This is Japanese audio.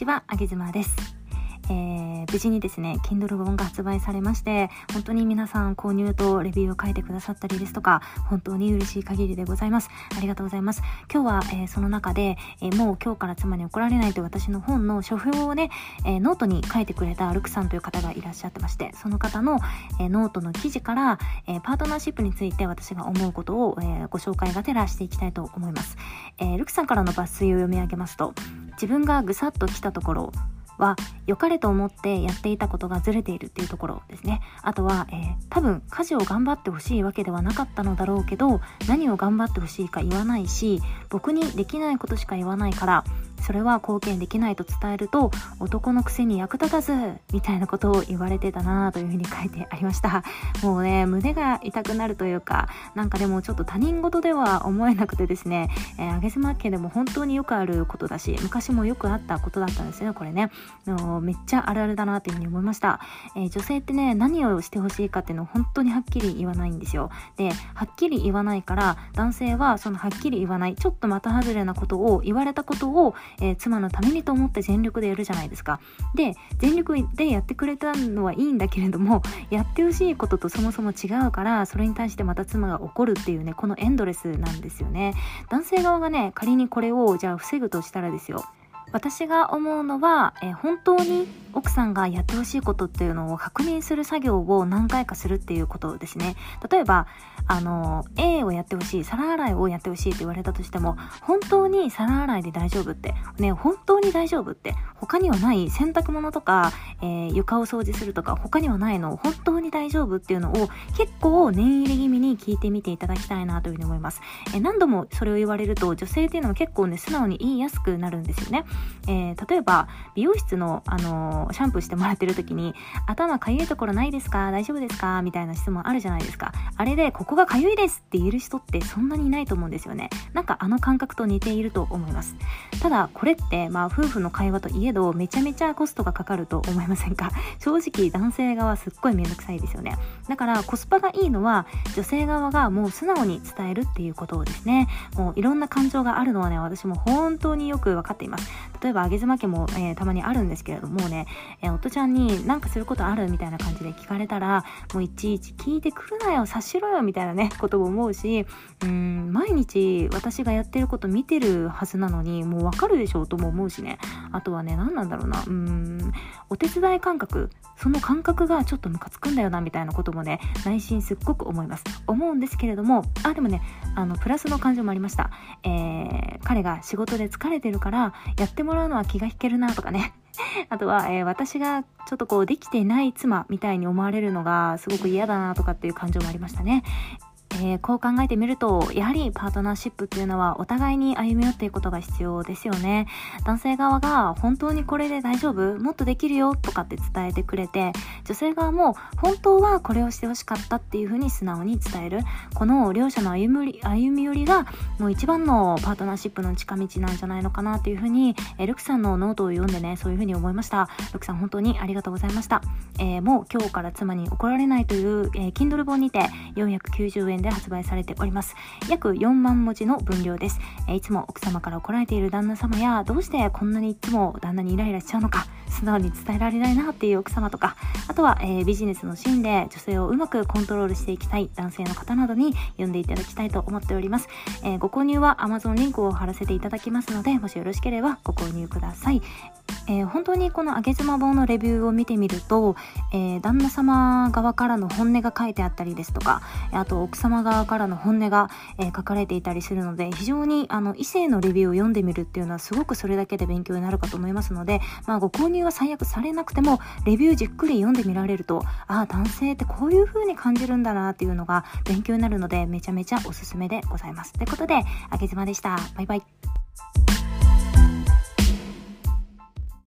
ちは、あげずまです。えー、無事にですね、Kindle 本が発売されまして、本当に皆さん購入とレビューを書いてくださったりですとか、本当に嬉しい限りでございます。ありがとうございます。今日は、えー、その中で、えー、もう今日から妻に怒られないという私の本の書評をね、えノートに書いてくれたルクさんという方がいらっしゃってまして、その方の、えノートの記事から、えパートナーシップについて私が思うことを、えご紹介がてらしていきたいと思います。えルクさんからの抜粋を読み上げますと、自分がぐさっときたところ、は良かれと思ってやっていたことがずれているっていうところですね。あとは、えー、多分家事を頑張ってほしいわけではなかったのだろうけど何を頑張ってほしいか言わないし僕にできないことしか言わないからそれは貢献できないと伝えると男のくせに役立たずみたいなことを言われてたなというふうに書いてありました。もうね胸が痛くなるというかなんかでもちょっと他人事では思えなくてですね、えー、上妻家でも本当によくあることだし昔もよくあったことだったんですよこれね。のめっちゃあるあるだなというふうに思いました、えー、女性ってね何をしてほしいかっていうのを本当にはっきり言わないんですよ。ではっきり言わないから男性はそのはっきり言わないちょっと的外れなことを言われたことをえー、妻のためにと思って全力でやるじゃないですか。で、全力でやってくれたのはいいんだけれども、やってほしいこととそもそも違うから、それに対してまた妻が怒るっていうね、このエンドレスなんですよね。男性側がね、仮にこれをじゃあ防ぐとしたらですよ。私が思うのは、えー、本当に奥さんがやってほしいことっていうのを確認する作業を何回かするっていうことですね。例えば、あの、A をやってほしい、皿洗いをやってほしいって言われたとしても、本当に皿洗いで大丈夫って、ね、本当に大丈夫って、他にはない洗濯物とか、えー、床を掃除するとか、他にはないの、本当に大丈夫っていうのを結構念入り気味に聞いてみていただきたいなというふうに思います。えー、何度もそれを言われると、女性っていうのは結構ね、素直に言いやすくなるんですよね。えー、例えば、美容室の、あのシャンプーしてもらってる時に、頭かゆいところないですか？大丈夫ですか？みたいな質問あるじゃないですか。あれで、ここがかゆいですって言える人ってそんなにいないと思うんですよね。なんかあの感覚と似ていると思います。ただこれってまあ夫婦の会話といえどめちゃめちゃコストがかかると思いませんか？正直男性側すっごいめんどくさいですよね。だからコスパがいいのは女性側がもう素直に伝えるっていうことですね。もういろんな感情があるのはね、私も本当によく分かっています。例えば、あげ妻家も、えー、たまにあるんですけれどもね、えー、夫ちゃんになんかすることあるみたいな感じで聞かれたら、もういちいち聞いてくるなよ、察しろよみたいなね、ことを思うし、うん、毎日私がやってること見てるはずなのに、もうわかるでしょうとも思うしね。あとはね、何なんだろうな、うん、お手伝い感覚、その感覚がちょっとムカつくんだよな、みたいなこともね、内心すっごく思います。思うんですけれども、あ、でもね、あの、プラスの感情もありました。えー、彼が仕事で疲れてるから、やってもらうのは気が引けるなとかね。あとは、えー、私がちょっとこうできてない妻みたいに思われるのがすごく嫌だなとかっていう感情もありましたね。えー、こう考えてみると、やはりパートナーシップっていうのはお互いに歩み寄っていくことが必要ですよね。男性側が本当にこれで大丈夫？もっとできるよ？とかって伝えてくれて、女性側も本当はこれをしてほしかったっていうふうに素直に伝える。この両者の歩み歩み寄りがもう一番のパートナーシップの近道なんじゃないのかなっていうふうに、えー、ルクさんのノートを読んでね、そういうふうに思いました。ルクさん本当にありがとうございました。えー、もう今日から妻に怒られないという、えー、Kindle 本にて490円で発売されております。約4万文字の分量です。えいつも奥様から怒られている旦那様や、どうしてこんなにいつも旦那にイライラしちゃうのか、素直に伝えられないなっていう奥様とか、あとは、えー、ビジネスのシーンで女性をうまくコントロールしていきたい男性の方などに読んでいただきたいと思っております。えー、ご購入は Amazon リンクを貼らせていただきますので、もしよろしければご購入ください。えー、本当にこのあげ妻本のレビューを見てみると、えー、旦那様側からの本音が書いてあったりですとか、あと奥様側からの本音が、えー、書かれていたりするので、非常にあの異性のレビューを読んでみるっていうのはすごくそれだけで勉強になるかと思いますので、まあご購入は最悪されなくても、レビューじっくり読んでみられると、ああ、男性ってこういう風に感じるんだなっていうのが勉強になるので、めちゃめちゃおすすめでございます。ということで、あげ妻でした。バイバイ。